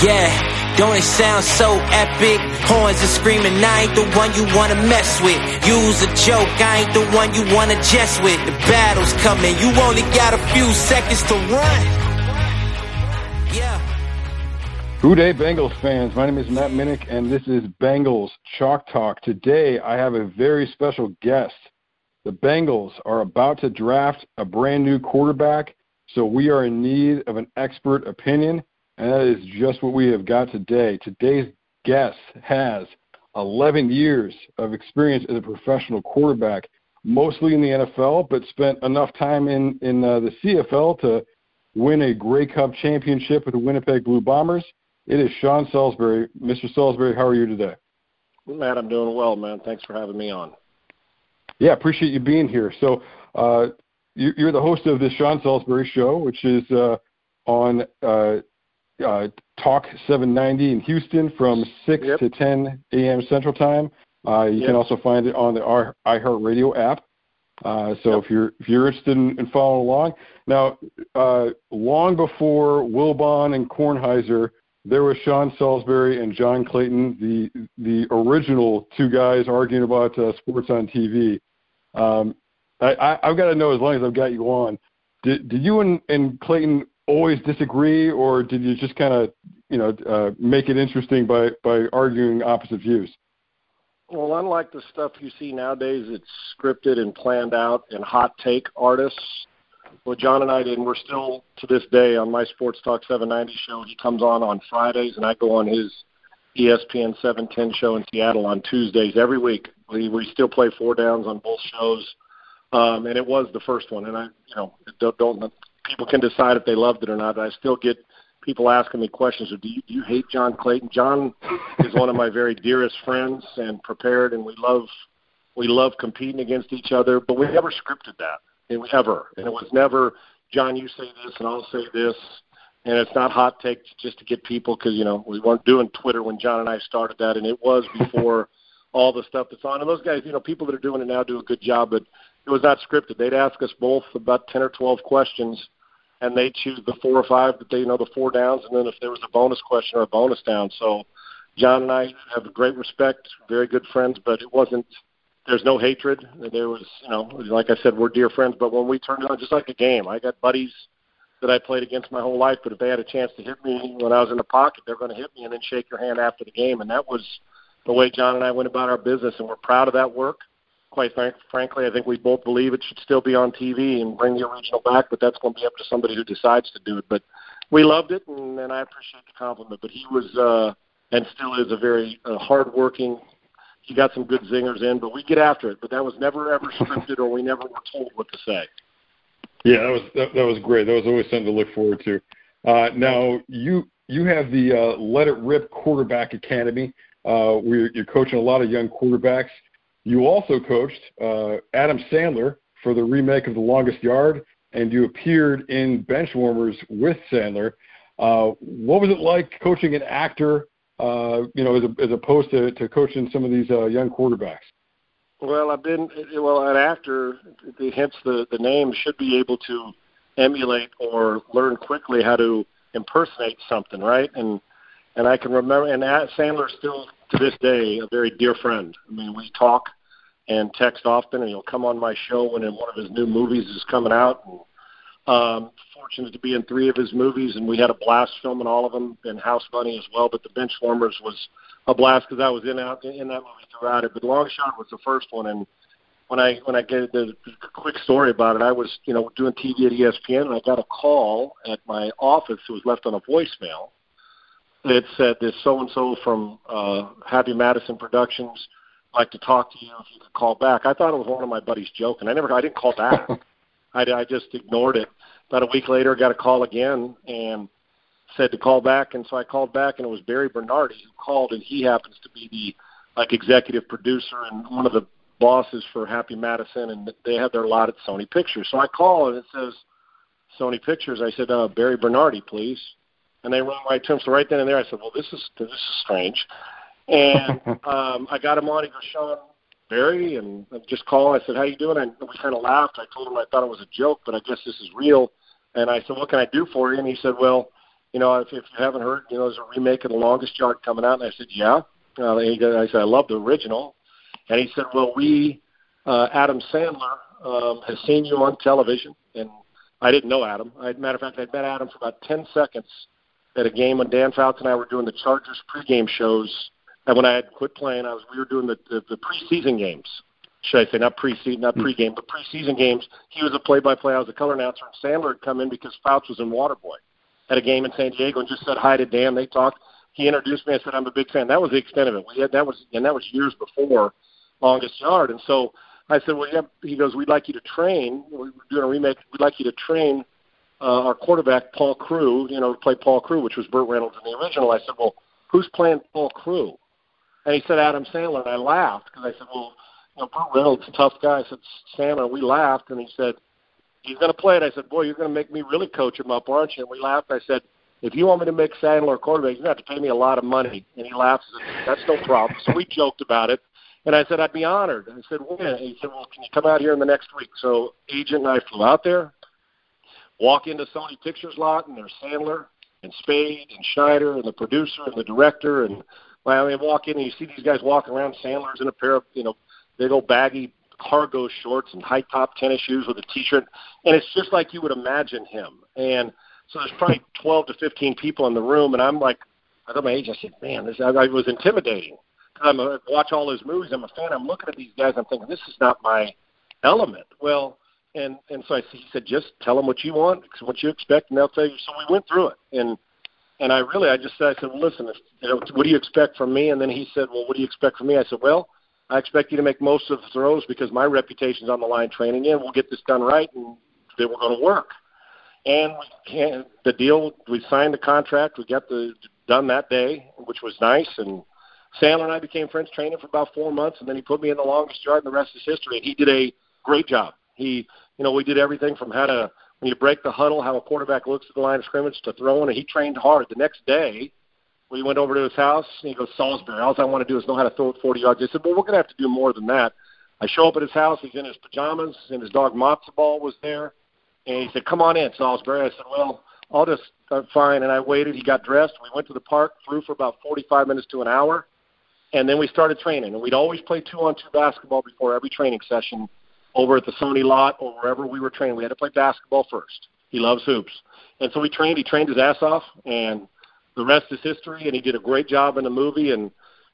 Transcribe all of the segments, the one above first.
Yeah, don't it sound so epic? Horns are screaming, I ain't the one you wanna mess with. Use a joke, I ain't the one you wanna jest with. The battle's coming, you only got a few seconds to run. Yeah. Good day, Bengals fans. My name is Matt Minnick, and this is Bengals Chalk Talk. Today, I have a very special guest. The Bengals are about to draft a brand new quarterback, so we are in need of an expert opinion, and that is just what we have got today. Today's guest has 11 years of experience as a professional quarterback, mostly in the NFL, but spent enough time in, in uh, the CFL to win a Grey Cup championship with the Winnipeg Blue Bombers. It is Sean Salisbury. Mr. Salisbury, how are you today? Matt, I'm doing well, man. Thanks for having me on. Yeah, appreciate you being here. So, uh, you, are the host of the Sean Salisbury Show, which is uh, on uh, uh Talk 790 in Houston from 6 yep. to 10 a.m. Central Time. Uh, you yep. can also find it on the iHeartRadio app. Uh, so yep. if you're if you're interested in, in following along, now long before Wilbon and Kornheiser, there was Sean Salisbury and John Clayton, the the original two guys arguing about sports on TV. Um, I, I, have got to know as long as I've got you on, did, did you and, and Clayton always disagree, or did you just kind of you know uh, make it interesting by by arguing opposite views? Well, unlike the stuff you see nowadays, it's scripted and planned out and hot take artists. What John and I did, and we're still to this day on my Sports Talk 790 show. He comes on on Fridays, and I go on his ESPN 710 show in Seattle on Tuesdays every week. We we still play four downs on both shows, um, and it was the first one. And I, you know, don't, don't people can decide if they loved it or not. I still get people asking me questions. Do you, do you hate John Clayton? John is one of my very dearest friends and prepared, and we love we love competing against each other. But we never scripted that, it, ever. And it was never John, you say this, and I'll say this and it's not hot take just to get people because you know we weren't doing Twitter when John and I started that, and it was before all the stuff that's on. And those guys, you know, people that are doing it now do a good job, but it was not scripted. They'd ask us both about ten or twelve questions, and they choose the four or five that they you know the four downs, and then if there was a bonus question or a bonus down. So John and I have great respect, very good friends, but it wasn't. There's no hatred. There was, you know, like I said, we're dear friends. But when we turned it on, just like a game, I got buddies that I played against my whole life. But if they had a chance to hit me when I was in the pocket, they're going to hit me and then shake your hand after the game. And that was the way John and I went about our business, and we're proud of that work. Quite frank, frankly, I think we both believe it should still be on TV and bring the original back, but that's going to be up to somebody who decides to do it. But we loved it, and, and I appreciate the compliment. But he was uh, and still is a very uh, hardworking. He got some good zingers in, but we get after it. But that was never ever scripted, or we never were told what to say. Yeah, that was that, that was great. That was always something to look forward to. Uh, now you you have the uh, Let It Rip Quarterback Academy, uh, where you're coaching a lot of young quarterbacks. You also coached uh, Adam Sandler for the remake of The Longest Yard, and you appeared in Benchwarmers with Sandler. Uh, what was it like coaching an actor, uh, you know, as, a, as opposed to, to coaching some of these uh, young quarterbacks? Well, I've been well. An actor, hence the the name, should be able to emulate or learn quickly how to impersonate something, right? And and I can remember. And Sandler is still to this day a very dear friend. I mean, we talk and text often, and he'll come on my show when one of his new movies is coming out. And um, fortunate to be in three of his movies, and we had a blast filming all of them. And House Bunny as well, but the Benchwarmers was a blast because I was in out in that movie throughout it. But Long Shot was the first one, and when I when I get the, quick story about it, I was you know doing TV at ESPN, and I got a call at my office. It was left on a voicemail. It said, "This so and so from uh, Happy Madison Productions like to talk to you. If you could call back." I thought it was one of my buddies joking. I never, I didn't call back. I, I just ignored it. About a week later, I got a call again, and said to call back, and so I called back, and it was Barry Bernardi who called, and he happens to be the like executive producer and one of the bosses for Happy Madison, and they have their lot at Sony Pictures. So I call, and it says Sony Pictures. I said uh, Barry Bernardi, please, and they run right to him. So right then and there, I said, well, this is this is strange, and um, I got him on. He goes, Sean. Barry and just call. I said, "How you doing?" And we kind of laughed. I told him I thought it was a joke, but I guess this is real. And I said, "What can I do for you?" And he said, "Well, you know, if, if you haven't heard, you know, there's a remake of The Longest Yard coming out. And I said, yeah. Uh, he, I said, I love the original. And he said, well, we, uh, Adam Sandler, um, has seen you on television. And I didn't know Adam. I, matter of fact, I'd met Adam for about 10 seconds at a game when Dan Fouts and I were doing the Chargers pregame shows. And when I had quit playing, I was we were doing the the, the preseason games. Should I say not preseason, not pregame, but preseason games? He was a play-by-play. I was a color announcer, and Sandler had come in because Fouts was in Waterboy at a game in San Diego and just said hi to Dan. They talked. He introduced me. I said I'm a big fan. That was the extent of it. We had that was and that was years before Longest Yard. And so I said, well, yeah. He goes, we'd like you to train. We're doing a remake. We'd like you to train uh, our quarterback Paul Crewe. You know, to play Paul Crewe, which was Burt Reynolds in the original. I said, well, who's playing Paul Crewe? And he said Adam Sandler. And I laughed because I said, well, you know, Burt Reynolds, tough guy. I said Sandler. We laughed, and he said he's going to play it. I said, boy, you're going to make me really coach him up, aren't you? And we laughed. I said, if you want me to make Sandler a quarterback, you're going to have to pay me a lot of money. And he laughed. and That's no problem. so we joked about it. And I said, I'd be honored. I said, when? And he said, well, can you come out here in the next week? So agent and I flew out there, walk into Sony Pictures lot, and there's Sandler and Spade and Schneider and the producer and the director. And well, they walk in and you see these guys walking around. Sandler's in a pair of, you know, big old baggy cargo shorts and high top tennis shoes with a t-shirt. And it's just like you would imagine him. And so there's probably 12 to 15 people in the room. And I'm like, I got my age. I said, man, this I, I was intimidating. I'm a, watch all his movies. I'm a fan. I'm looking at these guys. I'm thinking this is not my element. Well, and and so I he said, just tell them what you want, what you expect, and they'll tell you. So we went through it, and and I really I just said, I said, well, listen, if, you know, what do you expect from me? And then he said, well, what do you expect from me? I said, well, I expect you to make most of the throws because my reputation's on the line training in. We'll get this done right, and then we're going to work. And we can, the deal, we signed the contract. We got the done that day, which was nice, and Sandler and I became friends training for about four months, and then he put me in the longest yard, and the rest is history. And he did a great job. He, you know, we did everything from how to when you break the huddle, how a quarterback looks at the line of scrimmage to throwing, and he trained hard. The next day, we went over to his house, and he goes, Salisbury, all I want to do is know how to throw it 40 yards. I said, well, we're going to have to do more than that. I show up at his house. He's in his pajamas, and his dog Matzo Ball was there. And he said, come on in, Salisbury. I said, well, I'll just uh, fine. And I waited. He got dressed. We went to the park, threw for about 45 minutes to an hour and then we started training. And we'd always play two on two basketball before every training session over at the Sony lot or wherever we were training. We had to play basketball first. He loves hoops. And so we trained. He trained his ass off, and the rest is history. And he did a great job in the movie. And,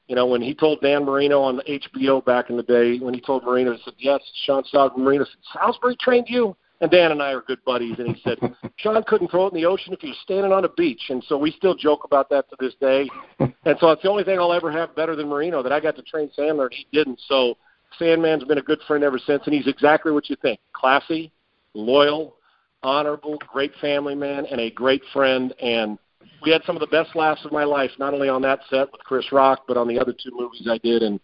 you know, when he told Dan Marino on HBO back in the day, when he told Marino, he said, Yes, Sean Salisbury. Marino said, Salisbury trained you? And Dan and I are good buddies, and he said Sean couldn't throw it in the ocean if he was standing on a beach, and so we still joke about that to this day. And so it's the only thing I'll ever have better than Marino that I got to train Sandler and he didn't. So Sandman's been a good friend ever since, and he's exactly what you think: classy, loyal, honorable, great family man, and a great friend. And we had some of the best laughs of my life, not only on that set with Chris Rock, but on the other two movies I did, and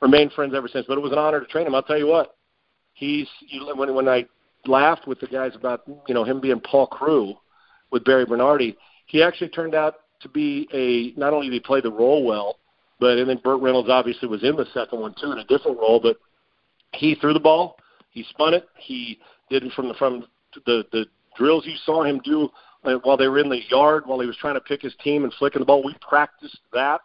remained friends ever since. But it was an honor to train him. I'll tell you what, he's you, when when I laughed with the guys about you know him being Paul Crewe with Barry Bernardi. He actually turned out to be a not only did he play the role well, but and then Burt Reynolds obviously was in the second one too in a different role, but he threw the ball, he spun it, he did it from the from the the drills you saw him do uh, while they were in the yard while he was trying to pick his team and flicking the ball. We practiced that,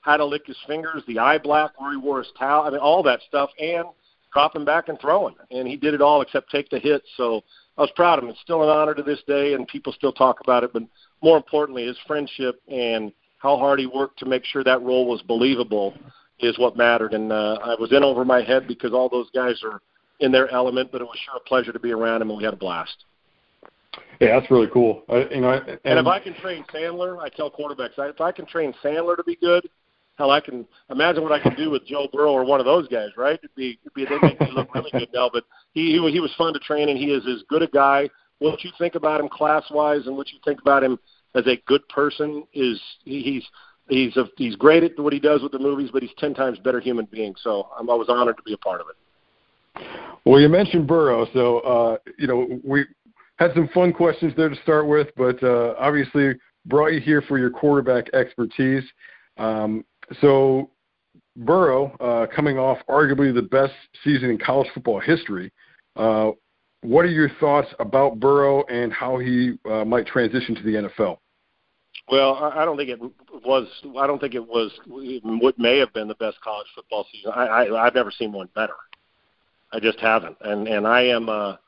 how to lick his fingers, the eye black where he wore his towel, I mean all that stuff, and dropping back and throwing. And he did it all except take the hits. So I was proud of him. It's still an honor to this day, and people still talk about it. But more importantly, his friendship and how hard he worked to make sure that role was believable is what mattered. And uh, I was in over my head because all those guys are in their element, but it was sure a pleasure to be around him, and we had a blast. Yeah, that's really cool. Uh, you know, and, and if I can train Sandler, I tell quarterbacks, if I can train Sandler to be good, hell, I can imagine what I can do with Joe Burrow or one of those guys, right? It'd be, it'd be they make me look really good now. But he, he he was fun to train, and he is as good a guy. What you think about him class wise, and what you think about him as a good person is he, he's he's a, he's great at what he does with the movies, but he's ten times better human being. So I'm, I was honored to be a part of it. Well, you mentioned Burrow, so uh, you know we had some fun questions there to start with, but uh, obviously brought you here for your quarterback expertise. Um, so Burrow, uh, coming off arguably the best season in college football history, uh, what are your thoughts about Burrow and how he uh, might transition to the NFL? Well, I don't think it was. I don't think it was what may have been the best college football season. I, I I've never seen one better. I just haven't, and and I am a,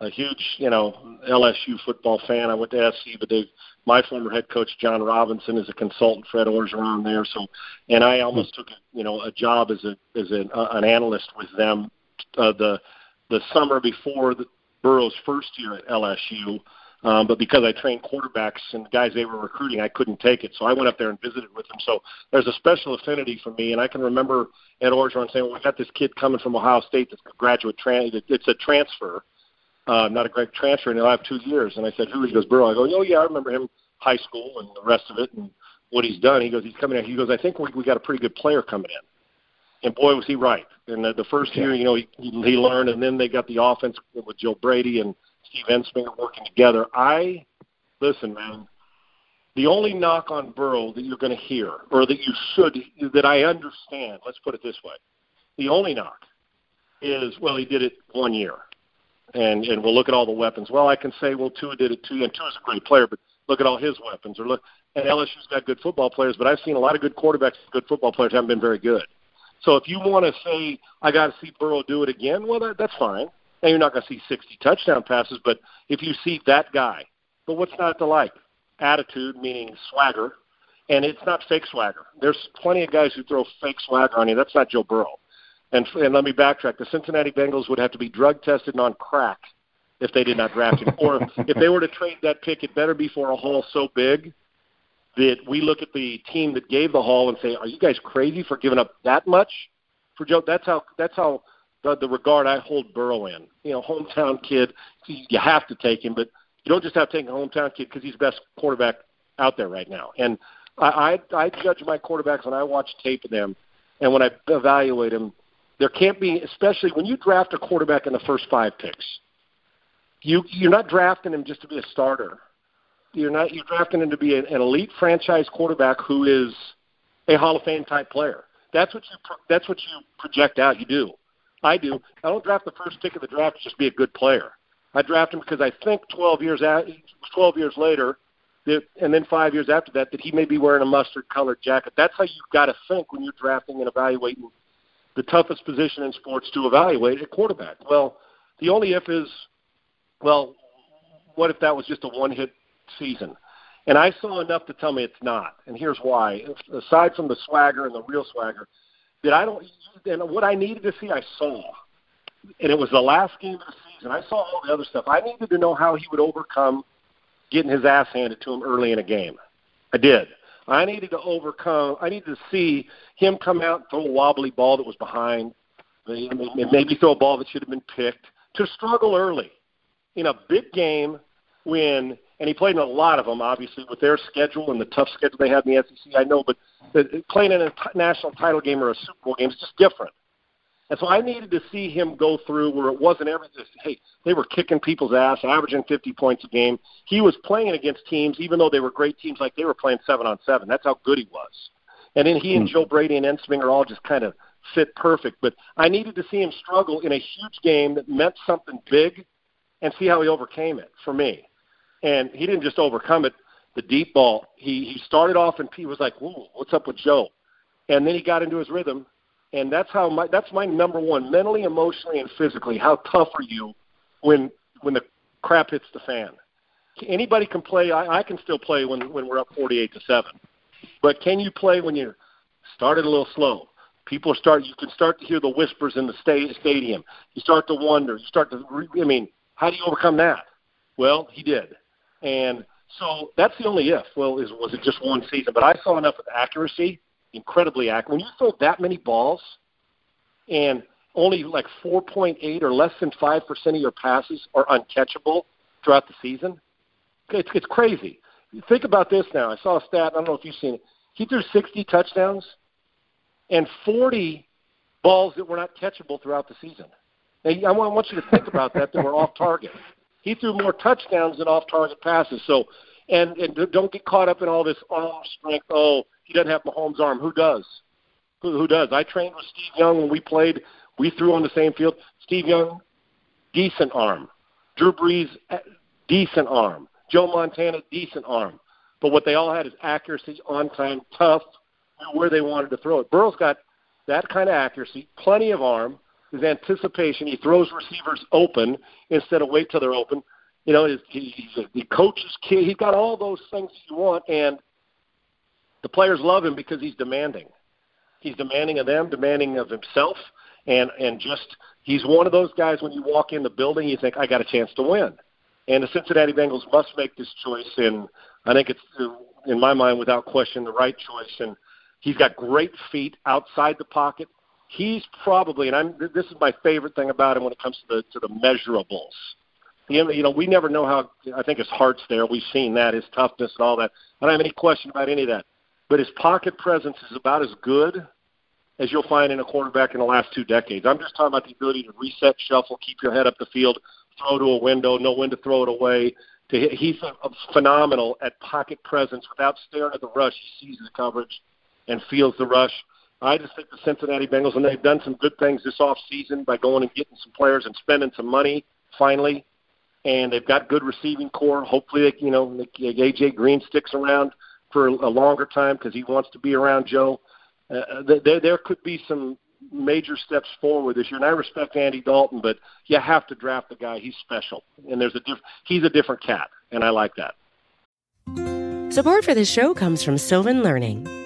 a huge you know LSU football fan. I went to SC, but they my former head coach John Robinson is a consultant. Fred Orgeron there, so and I almost took you know a job as a as an, uh, an analyst with them uh, the the summer before the Burrow's first year at LSU um, but because I trained quarterbacks and the guys they were recruiting, I couldn't take it. So I went up there and visited with them. So there's a special affinity for me. And I can remember Ed Orgeron saying, well, we got this kid coming from Ohio State that's a graduate transfer. It's a transfer, uh, not a great transfer, and he'll have two years. And I said, who? He goes, Burrow. I go, oh, yeah, I remember him high school and the rest of it and what he's done. He goes, he's coming in. He goes, I think we, we got a pretty good player coming in. And boy, was he right. And the, the first year, you know, he, he learned, and then they got the offense with Joe Brady and – Steve Ensminger working together. I listen, man. The only knock on Burrow that you're going to hear, or that you should, that I understand. Let's put it this way: the only knock is, well, he did it one year, and and we'll look at all the weapons. Well, I can say, well, Tua did it too, and Tua's a great player, but look at all his weapons. Or look, and LSU's got good football players, but I've seen a lot of good quarterbacks, good football players haven't been very good. So if you want to say I got to see Burrow do it again, well, that, that's fine. Now you're not going to see 60 touchdown passes, but if you see that guy, but what's not to like? Attitude, meaning swagger, and it's not fake swagger. There's plenty of guys who throw fake swagger on you. That's not Joe Burrow. And, and let me backtrack. The Cincinnati Bengals would have to be drug tested and on crack if they did not draft him. or if they were to trade that pick, it better be for a haul so big that we look at the team that gave the haul and say, "Are you guys crazy for giving up that much for Joe?" That's how that's how the, the regard I hold Burrow in. You know, hometown kid, you have to take him, but you don't just have to take a hometown kid because he's the best quarterback out there right now. And I, I, I judge my quarterbacks when I watch tape of them, and when I evaluate them, there can't be, especially when you draft a quarterback in the first five picks. You you're not drafting him just to be a starter. You're not you're drafting him to be an, an elite franchise quarterback who is a Hall of Fame type player. That's what you that's what you project out. You do. I do. I don't draft the first pick of the draft to just be a good player. I draft him because I think 12 years at, 12 years later, that, and then five years after that, that he may be wearing a mustard-colored jacket. That's how you've got to think when you're drafting and evaluating the toughest position in sports to evaluate a quarterback. Well, the only if is, well, what if that was just a one-hit season? And I saw enough to tell me it's not. And here's why. Aside from the swagger and the real swagger, that I don't and what I needed to see, I saw. And it was the last game of the season. I saw all the other stuff. I needed to know how he would overcome getting his ass handed to him early in a game. I did. I needed to overcome. I needed to see him come out and throw a wobbly ball that was behind, maybe throw a ball that should have been picked. To struggle early in a big game when and he played in a lot of them, obviously, with their schedule and the tough schedule they had in the SEC. I know, but playing in a t- national title game or a Super Bowl game is just different. And so I needed to see him go through where it wasn't everything. Hey, they were kicking people's ass, averaging 50 points a game. He was playing against teams, even though they were great teams, like they were playing seven on seven. That's how good he was. And then he and hmm. Joe Brady and Ensminger all just kind of fit perfect. But I needed to see him struggle in a huge game that meant something big, and see how he overcame it for me and he didn't just overcome it. The deep ball, he he started off and he was like, "Whoa, what's up with Joe?" And then he got into his rhythm, and that's how my that's my number one, mentally, emotionally, and physically. How tough are you when when the crap hits the fan? Anybody can play. I, I can still play when when we're up forty-eight to seven, but can you play when you started a little slow? People start. You can start to hear the whispers in the sta- stadium. You start to wonder. You start to. I mean, how do you overcome that? Well, he did. And so that's the only if. Well, is was it just one season? But I saw enough with accuracy, incredibly accurate. When you throw that many balls, and only like 4.8 or less than five percent of your passes are uncatchable throughout the season, it's, it's crazy. Think about this now. I saw a stat. I don't know if you've seen it. He threw 60 touchdowns and 40 balls that were not catchable throughout the season. Now, I want you to think about that. That were off target he threw more touchdowns than off-target passes. So, and and don't get caught up in all this arm strength. Oh, he doesn't have Mahomes' arm. Who does? Who, who does? I trained with Steve Young when we played. We threw on the same field. Steve Young, decent arm. Drew Brees, eh, decent arm. Joe Montana, decent arm. But what they all had is accuracy, on time, tough, where they wanted to throw it. Burrow's got that kind of accuracy, plenty of arm, his anticipation. He throws receivers open instead of wait till they're open. You know, his, he's a, the coach's kid. He's got all those things you want, and the players love him because he's demanding. He's demanding of them, demanding of himself, and and just he's one of those guys. When you walk in the building, you think I got a chance to win. And the Cincinnati Bengals must make this choice, and I think it's in my mind, without question, the right choice. And he's got great feet outside the pocket. He's probably, and I'm. This is my favorite thing about him when it comes to the to the measurables you know, we never know how. I think his heart's there. We've seen that, his toughness and all that. I don't have any question about any of that. But his pocket presence is about as good as you'll find in a quarterback in the last two decades. I'm just talking about the ability to reset, shuffle, keep your head up the field, throw to a window, know when to throw it away. To hit, he's a, a phenomenal at pocket presence without staring at the rush. He sees the coverage and feels the rush. I just think the Cincinnati Bengals, and they've done some good things this off season by going and getting some players and spending some money finally and they've got good receiving corps. Hopefully, they, you know, AJ Green sticks around for a longer time because he wants to be around Joe. Uh, there, there could be some major steps forward this year, and I respect Andy Dalton, but you have to draft the guy. He's special, and there's a diff- he's a different cat, and I like that. Support for this show comes from Sylvan Learning.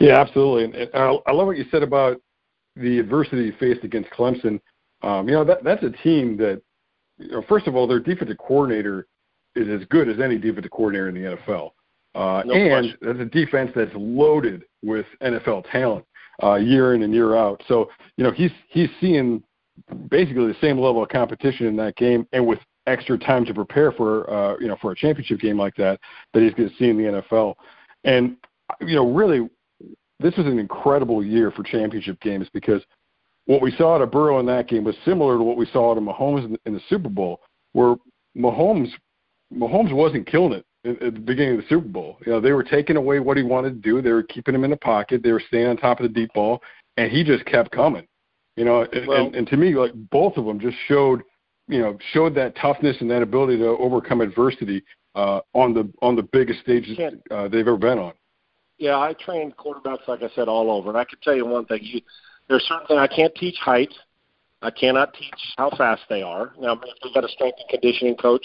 Yeah, absolutely. And I love what you said about the adversity faced against Clemson. Um, you know, that that's a team that, you know, first of all, their defensive coordinator is as good as any defensive coordinator in the NFL. Uh, no and that's a defense that's loaded with NFL talent uh, year in and year out. So, you know, he's he's seeing basically the same level of competition in that game, and with extra time to prepare for uh, you know for a championship game like that that he's going to see in the NFL. And you know, really, this was an incredible year for championship games because what we saw out of Burrow in that game was similar to what we saw out of Mahomes in the, in the Super Bowl, where Mahomes Mahomes wasn't killing it at, at the beginning of the Super Bowl. You know, they were taking away what he wanted to do. They were keeping him in the pocket. They were staying on top of the deep ball, and he just kept coming. You know, well, and, and to me, like both of them just showed, you know, showed that toughness and that ability to overcome adversity uh, on the on the biggest stages uh, they've ever been on yeah, I trained quarterbacks like I said all over, and I can tell you one thing: you, there's certain things I can't teach height. I cannot teach how fast they are. Now, if they've got a strength and conditioning coach,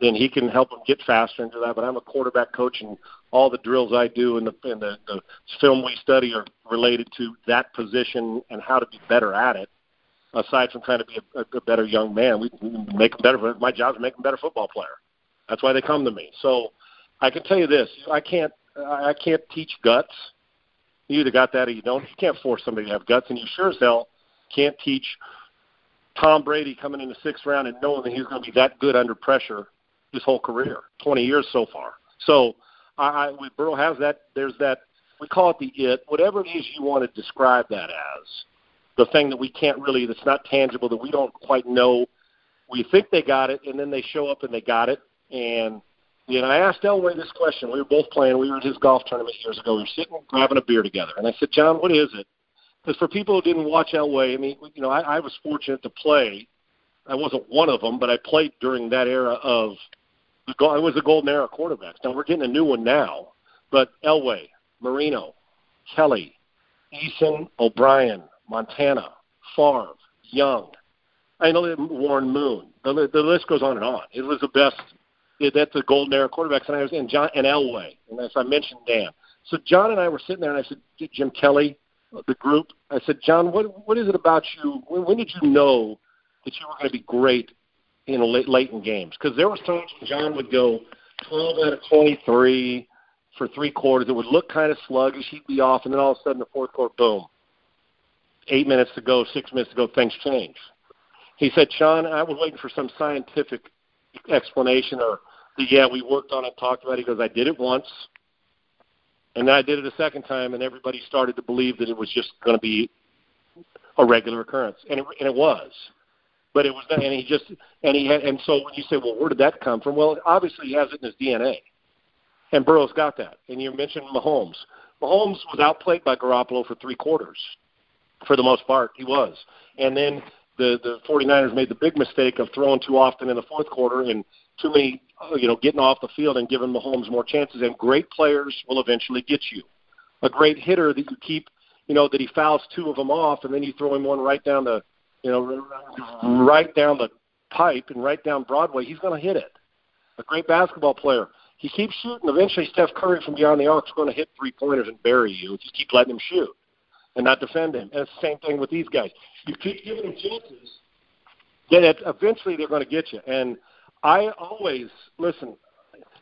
then he can help them get faster into that. But I'm a quarterback coach, and all the drills I do and the, and the, the film we study are related to that position and how to be better at it. Aside from trying to be a, a better young man, we make them better. My job is to make them better football player. That's why they come to me. So I can tell you this: I can't I can't teach guts. You either got that or you don't. You can't force somebody to have guts, and you sure as hell can't teach Tom Brady coming in the sixth round and knowing that he's going to be that good under pressure his whole career, 20 years so far. So I, I we, Burrow has that. There's that. We call it the it. Whatever it is you want to describe that as, the thing that we can't really that's not tangible that we don't quite know. We think they got it, and then they show up and they got it. And you know, I asked Elway this question. We were both playing. We were at his golf tournament years ago. We were sitting grabbing a beer together, and I said, John, what is it? Because for people who didn't watch Elway, I mean, you know, I, I was fortunate to play. I wasn't one of them, but I played during that era of the. I was the golden era quarterbacks. Now we're getting a new one now, but Elway, Marino, Kelly, Eason, O'Brien, Montana, Favre, Young. I know Warren Moon. The, the list goes on and on. It was the best. That's the golden era quarterbacks, and I was in John and Elway, and as I mentioned, Dan. So John and I were sitting there, and I said, Jim Kelly, the group. I said, John, what what is it about you? When, when did you know that you were going to be great in late, late in games? Because there was times when John would go 12 out of 23 for three quarters. It would look kind of sluggish. He'd be off, and then all of a sudden, the fourth quarter, boom, eight minutes to go, six minutes to go, things change. He said, Sean, I was waiting for some scientific explanation or, yeah, we worked on it, talked about it. He goes, I did it once, and then I did it a second time, and everybody started to believe that it was just going to be a regular occurrence, and it, and it was. But it was, and he just, and he had, and so when you say, well, where did that come from? Well, obviously he has it in his DNA, and Burrow's got that. And you mentioned Mahomes. Mahomes was outplayed by Garoppolo for three quarters for the most part, he was. And then the the 49ers made the big mistake of throwing too often in the fourth quarter and too many, uh, you know, getting off the field and giving Mahomes more chances. And great players will eventually get you. A great hitter that you keep, you know, that he fouls two of them off, and then you throw him one right down the, you know, right down the pipe and right down Broadway. He's going to hit it. A great basketball player. He keeps shooting. Eventually, Steph Curry from beyond the arc is going to hit three pointers and bury you if you keep letting him shoot and not defend him. And it's the same thing with these guys. You keep giving them chances, then eventually they're going to get you. And I always listen.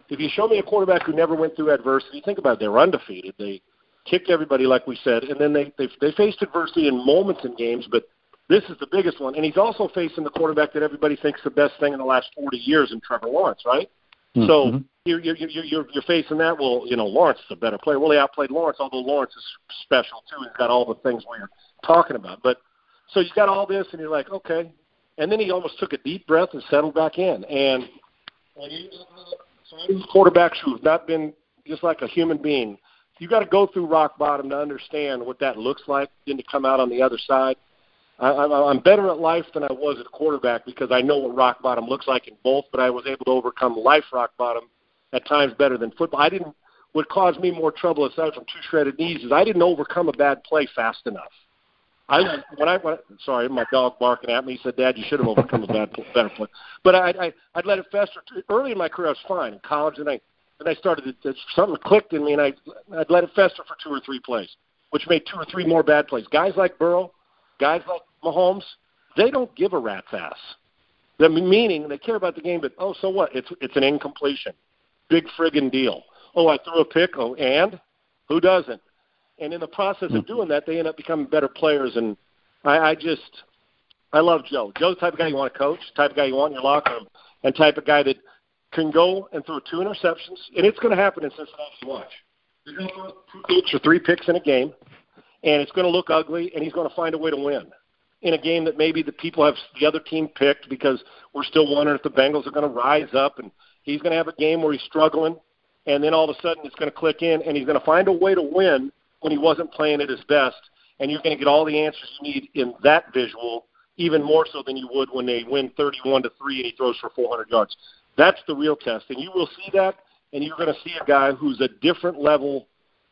If you show me a quarterback who never went through adversity, think about it. They were undefeated. They kicked everybody, like we said, and then they they, they faced adversity in moments in games, but this is the biggest one. And he's also facing the quarterback that everybody thinks the best thing in the last 40 years in Trevor Lawrence, right? Mm-hmm. So you're, you're you're you're facing that. Well, you know, Lawrence is a better player. Well, he outplayed Lawrence, although Lawrence is special too. He's got all the things we're talking about. But so you got all this, and you're like, okay. And then he almost took a deep breath and settled back in. And quarterbacks who've not been just like a human being, you got to go through rock bottom to understand what that looks like, then to come out on the other side. I, I'm better at life than I was at quarterback because I know what rock bottom looks like in both, but I was able to overcome life rock bottom at times better than football. I didn't. What caused me more trouble aside from two shredded knees is I didn't overcome a bad play fast enough. I when I when, sorry, my dog barking at me. He said, "Dad, you should have overcome a bad better play." But I, I I'd let it fester. Early in my career, I was fine. In college, and I and I started to, something clicked in me, and I I'd let it fester for two or three plays, which made two or three more bad plays. Guys like Burrow, guys like Mahomes, they don't give a rat's ass. The meaning they care about the game, but oh, so what? It's it's an incompletion big friggin' deal. Oh, I threw a pick. Oh, and who doesn't? And in the process of hmm. doing that, they end up becoming better players. And I, I just, I love Joe. Joe's the type of guy you want to coach, type of guy you want in your locker room, and type of guy that can go and throw two interceptions. And it's going to happen in Cincinnati. Watch. He's going to throw two or three picks in a game, and it's going to look ugly, and he's going to find a way to win in a game that maybe the people have the other team picked because we're still wondering if the Bengals are going to rise up and He's going to have a game where he's struggling, and then all of a sudden it's going to click in, and he's going to find a way to win when he wasn't playing at his best. And you're going to get all the answers you need in that visual, even more so than you would when they win 31 to three and he throws for 400 yards. That's the real test, and you will see that, and you're going to see a guy who's a different level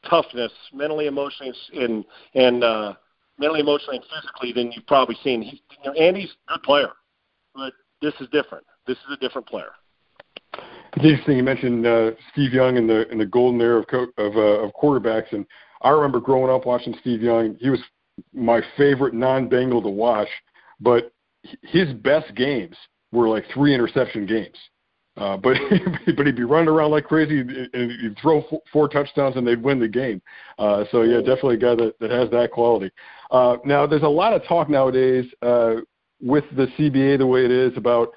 toughness, mentally, emotionally, and and uh, mentally, emotionally, and physically than you've probably seen. He, you know, Andy's a good player, but this is different. This is a different player. It's interesting you mentioned uh, Steve Young in the in the golden era of co- of, uh, of quarterbacks, and I remember growing up watching Steve Young. He was my favorite non-Bengal to watch, but his best games were like three interception games. Uh, but but he'd be running around like crazy, and he'd throw f- four touchdowns, and they'd win the game. Uh, so yeah, definitely a guy that, that has that quality. Uh, now there's a lot of talk nowadays uh, with the CBA the way it is about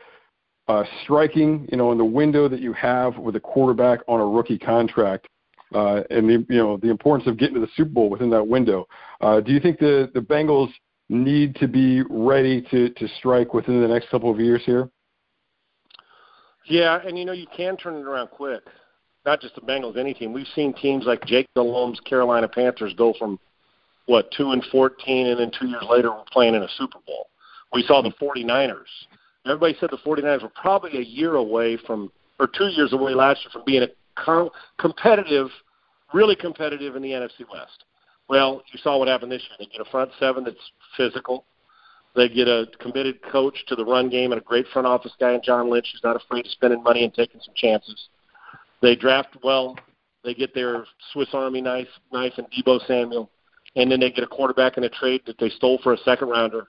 uh, striking, you know, in the window that you have with a quarterback on a rookie contract, uh, and the you know the importance of getting to the Super Bowl within that window. Uh, do you think the the Bengals need to be ready to to strike within the next couple of years here? Yeah, and you know you can turn it around quick. Not just the Bengals, any team. We've seen teams like Jake Delhomme's Carolina Panthers go from what two and fourteen, and then two years later we're playing in a Super Bowl. We saw the 49ers. Everybody said the 49ers were probably a year away from, or two years away last year from being a com- competitive, really competitive in the NFC West. Well, you saw what happened this year. They get a front seven that's physical. They get a committed coach to the run game and a great front office guy in John Lynch who's not afraid of spending money and taking some chances. They draft well. They get their Swiss Army knife, knife and Deebo Samuel, and then they get a quarterback in a trade that they stole for a second rounder.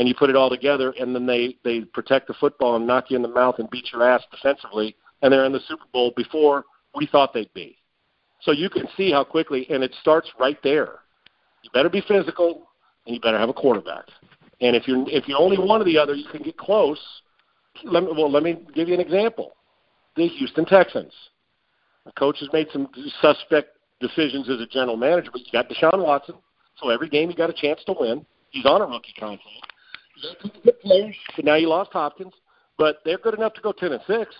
And you put it all together, and then they they protect the football and knock you in the mouth and beat your ass defensively, and they're in the Super Bowl before we thought they'd be. So you can see how quickly, and it starts right there. You better be physical, and you better have a quarterback. And if you're if you're only one or the other, you can get close. Let me, well, let me give you an example. The Houston Texans. The coach has made some suspect decisions as a general manager, but you got Deshaun Watson, so every game you got a chance to win. He's on a rookie contract. Good players, but now you lost Hopkins, but they're good enough to go ten and six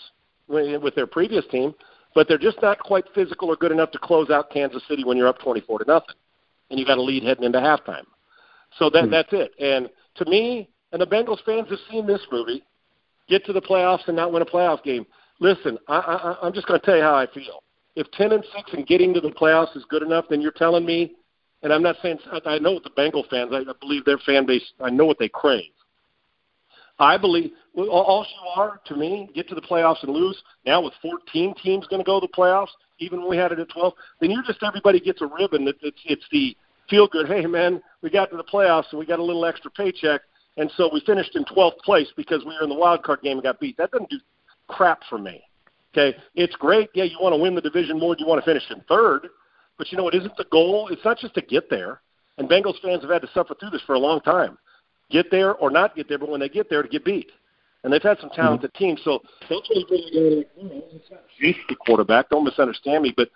with their previous team, but they're just not quite physical or good enough to close out Kansas City when you're up twenty four to nothing, and you got a lead heading into halftime. So that hmm. that's it. And to me, and the Bengals fans have seen this movie, get to the playoffs and not win a playoff game. Listen, I, I, I'm just going to tell you how I feel. If ten and six and getting to the playoffs is good enough, then you're telling me, and I'm not saying I know what the Bengal fans. I believe their fan base. I know what they crave. I believe all you are to me get to the playoffs and lose. Now with 14 teams going to go to the playoffs, even when we had it at 12, then you're just everybody gets a ribbon. It's it's the feel good. Hey man, we got to the playoffs and we got a little extra paycheck, and so we finished in 12th place because we were in the wild card game and got beat. That doesn't do crap for me. Okay, it's great. Yeah, you want to win the division more. You want to finish in third, but you know it isn't the goal. It's not just to get there. And Bengals fans have had to suffer through this for a long time. Get there or not get there, but when they get there, to get beat. And they've had some talented mm-hmm. teams, so that's what really going. It's not just the quarterback. Don't misunderstand me, but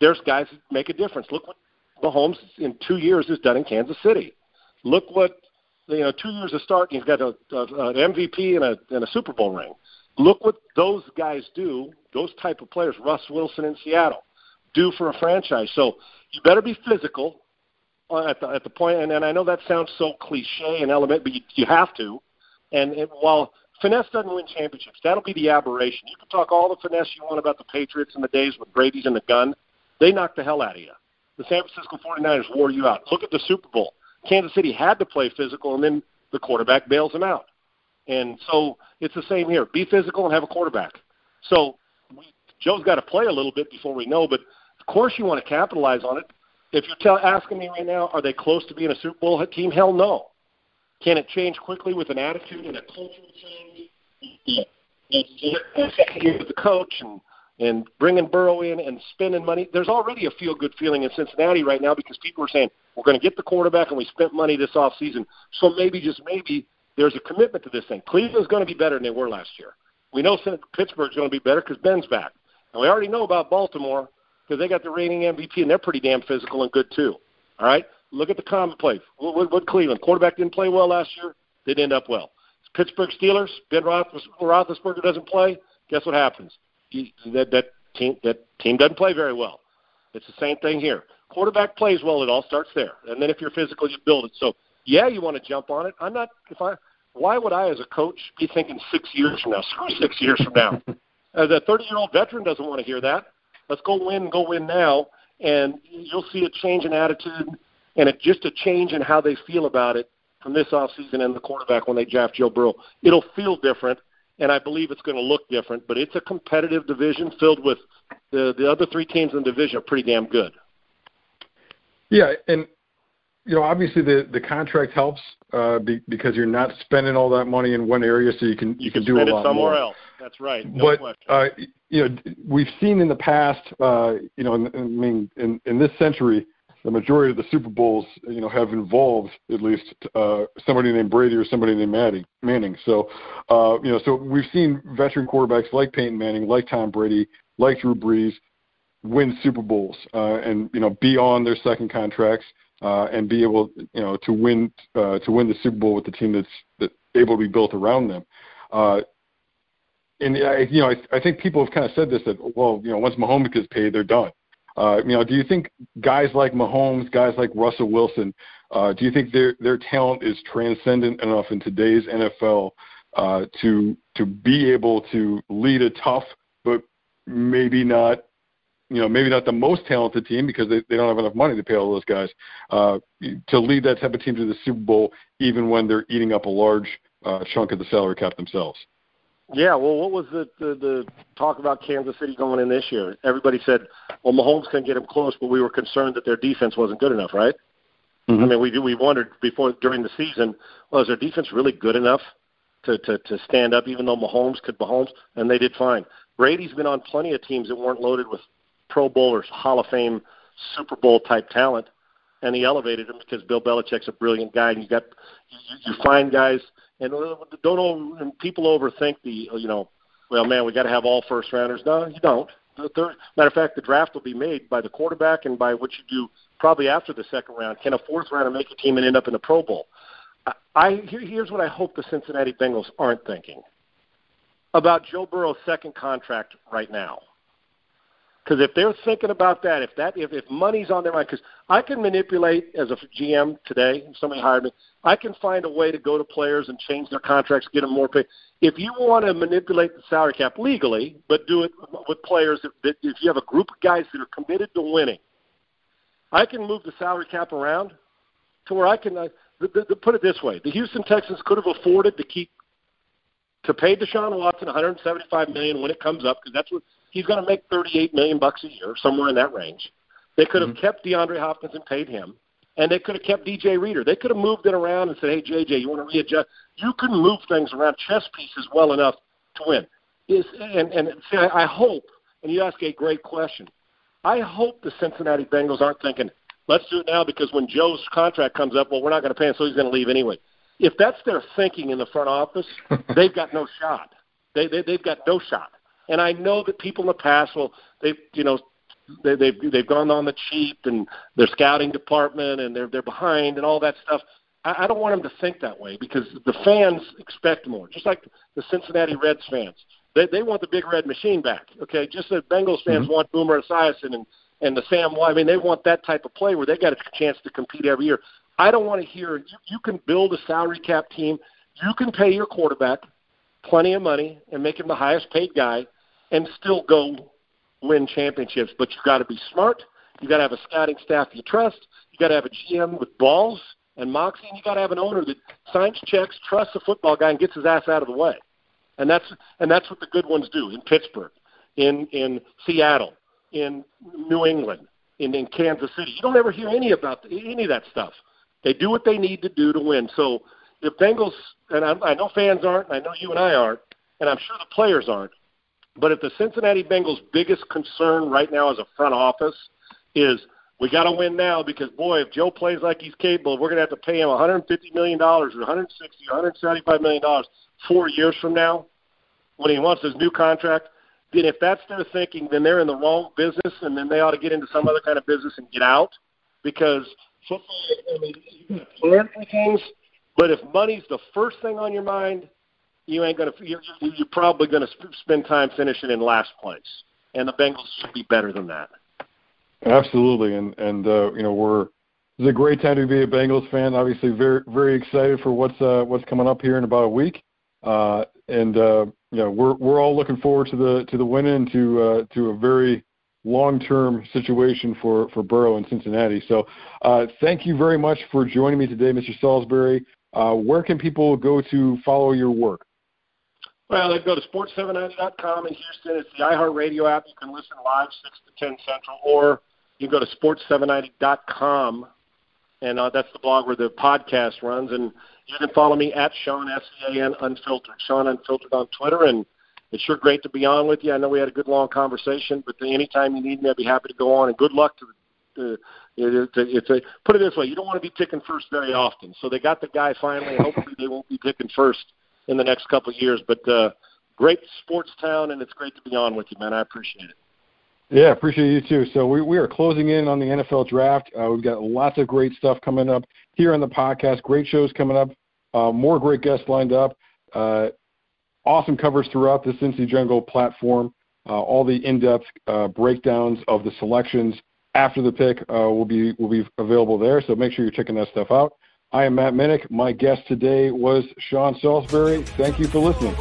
there's guys that make a difference. Look what Mahomes in two years has done in Kansas City. Look what you know, two years of starting, he's got a, a, an MVP and a, and a Super Bowl ring. Look what those guys do. Those type of players, Russ Wilson in Seattle, do for a franchise. So you better be physical uh, at the at the point. And, and I know that sounds so cliche and element, but you, you have to. And, and while finesse doesn't win championships, that'll be the aberration. You can talk all the finesse you want about the Patriots in the days with Brady's in the gun. They knocked the hell out of you the San Francisco 49ers wore you out. Look at the Super Bowl. Kansas City had to play physical, and then the quarterback bails them out. And so it's the same here. Be physical and have a quarterback. So we, Joe's got to play a little bit before we know, but of course you want to capitalize on it. If you're tell, asking me right now, are they close to being a Super Bowl team? Hell no. Can it change quickly with an attitude and a cultural change? Yeah. With the coach and and bringing Burrow in and spending money. There's already a feel good feeling in Cincinnati right now because people are saying we're going to get the quarterback and we spent money this off season. So maybe just maybe there's a commitment to this thing. Cleveland's going to be better than they were last year. We know Pittsburgh's going to be better because Ben's back. And we already know about Baltimore because they got the reigning MVP and they're pretty damn physical and good too. All right, look at the common play. What, what, what Cleveland quarterback didn't play well last year? They didn't end up well. Pittsburgh Steelers. Ben Roethlisberger doesn't play. Guess what happens? that that team that team doesn't play very well. It's the same thing here. Quarterback plays well, it all starts there, and then if you're physical, you build it. So yeah, you want to jump on it. I'm not. If I, why would I, as a coach, be thinking six years from now? Screw six years from now. as a 30 year old veteran doesn't want to hear that. Let's go win, go win now, and you'll see a change in attitude and it, just a change in how they feel about it from this offseason and the quarterback when they draft Joe Burrow. It'll feel different, and I believe it's going to look different. But it's a competitive division filled with the the other three teams in the division are pretty damn good. Yeah, and you know obviously the the contract helps uh, be, because you're not spending all that money in one area, so you can you, you can, can do a lot somewhere more. else. That's right. No but uh, you know we've seen in the past, uh, you know, I mean in in this century the majority of the Super Bowls, you know, have involved at least uh, somebody named Brady or somebody named Manning. Manning. So, uh, you know, so we've seen veteran quarterbacks like Peyton Manning, like Tom Brady, like Drew Brees, win Super Bowls uh, and you know be on their second contracts uh, and be able, you know, to win uh, to win the Super Bowl with the team that's that able to be built around them. Uh, and I, you know, I, I think people have kind of said this that well, you know, once Mahomes gets paid, they're done. Uh, you know, do you think guys like Mahomes, guys like Russell Wilson, uh, do you think their their talent is transcendent enough in today's NFL uh, to to be able to lead a tough but maybe not you know maybe not the most talented team because they, they don't have enough money to pay all those guys uh, to lead that type of team to the Super Bowl even when they're eating up a large uh, chunk of the salary cap themselves. Yeah, well, what was the, the the talk about Kansas City going in this year? Everybody said, well, Mahomes can get him close, but we were concerned that their defense wasn't good enough, right? Mm-hmm. I mean, we we wondered before during the season, well, is their defense really good enough to to to stand up, even though Mahomes could Mahomes, and they did fine. Brady's been on plenty of teams that weren't loaded with Pro Bowlers, Hall of Fame, Super Bowl type talent, and he elevated him because Bill Belichick's a brilliant guy, and you got you, you find guys and uh, don't over, and people overthink the uh, you know, well, man, we got to have all first rounders. No, you don't. The third, matter of fact, the draft will be made by the quarterback and by what you do probably after the second round. Can a fourth rounder make a team and end up in the Pro Bowl? I, I here, here's what I hope the Cincinnati Bengals aren't thinking about Joe Burrow's second contract right now. Because if they're thinking about that, if that if, if money's on their mind, because I can manipulate as a GM today. If somebody hired me, I can find a way to go to players and change their contracts, get them more pay. If you want to manipulate the salary cap legally, but do it with players, that, if you have a group of guys that are committed to winning, I can move the salary cap around to where I can. Uh, the, the, the, put it this way: the Houston Texans could have afforded to keep to pay Deshaun Watson 175 million when it comes up because that's what he's going to make 38 million bucks a year, somewhere in that range. They could have mm-hmm. kept DeAndre Hopkins and paid him, and they could have kept DJ Reader. They could have moved it around and said, "Hey, JJ, you want to readjust?" You can move things around chess pieces well enough to win. Is and and see, I, I hope, and you ask a great question. I hope the Cincinnati Bengals aren't thinking, "Let's do it now," because when Joe's contract comes up, well, we're not going to pay him, so he's going to leave anyway. If that's their thinking in the front office, they've got no shot. They, they they've got no shot. And I know that people in the past will they you know they, they've they've gone on the cheap and their scouting department and they're they're behind and all that stuff. I, I don't want them to think that way because the fans expect more. Just like the Cincinnati Reds fans, they they want the big red machine back. Okay, just as Bengals fans mm-hmm. want Boomer Esiason and and the Sam. I mean, they want that type of play where they got a chance to compete every year. I don't want to hear you, you can build a salary cap team. You can pay your quarterback plenty of money and make him the highest paid guy and still go win championships. But you got to be smart. You got to have a scouting staff you trust. You got to have a GM with balls and moxie, and you got to have an owner that signs checks, trusts a football guy, and gets his ass out of the way. And that's and that's what the good ones do in Pittsburgh, in in Seattle, in New England, in, in Kansas City. You don't ever hear any about any of that stuff. They do what they need to do to win. So the Bengals, and I, I know fans aren't, and I know you and I aren't, and I'm sure the players aren't. But if the Cincinnati Bengals' biggest concern right now as a front office is we got to win now because boy, if Joe plays like he's capable, we're going to have to pay him 150 million dollars or 160 or 175 million dollars four years from now when he wants his new contract. Then if that's their thinking, then they're in the wrong business, and then they ought to get into some other kind of business and get out because football. I mean, you to plan for things, but if money's the first thing on your mind, you ain't gonna. You're, you're probably gonna spend time finishing in last place, and the Bengals should be better than that. Absolutely, and and uh, you know we're it's a great time to be a Bengals fan. Obviously, very very excited for what's uh, what's coming up here in about a week, uh, and uh, you know we're we're all looking forward to the to the win and to uh, to a very long-term situation for, for Burrow in Cincinnati. So uh, thank you very much for joining me today, Mr. Salisbury. Uh, where can people go to follow your work? Well, they go to sports790.com in Houston. It's the iHeartRadio app. You can listen live 6 to 10 Central, or you go to sports790.com, and uh, that's the blog where the podcast runs. And you can follow me at Sean, S-E-A-N, Unfiltered. Sean Unfiltered on Twitter, and it's sure great to be on with you. I know we had a good long conversation, but anytime you need me, I'd be happy to go on. And good luck to the. it's, a, it's a put it this way: you don't want to be picking first very often. So they got the guy finally. hopefully, they won't be picking first in the next couple of years. But uh, great sports town, and it's great to be on with you, man. I appreciate it. Yeah, appreciate you too. So we, we are closing in on the NFL draft. Uh, we've got lots of great stuff coming up here on the podcast. Great shows coming up. Uh, more great guests lined up. Uh, awesome covers throughout the Cincy Jungle platform. Uh, all the in-depth uh, breakdowns of the selections after the pick uh, will be will be available there. So make sure you're checking that stuff out. I am Matt Minnick. My guest today was Sean Salisbury. Thank you for listening.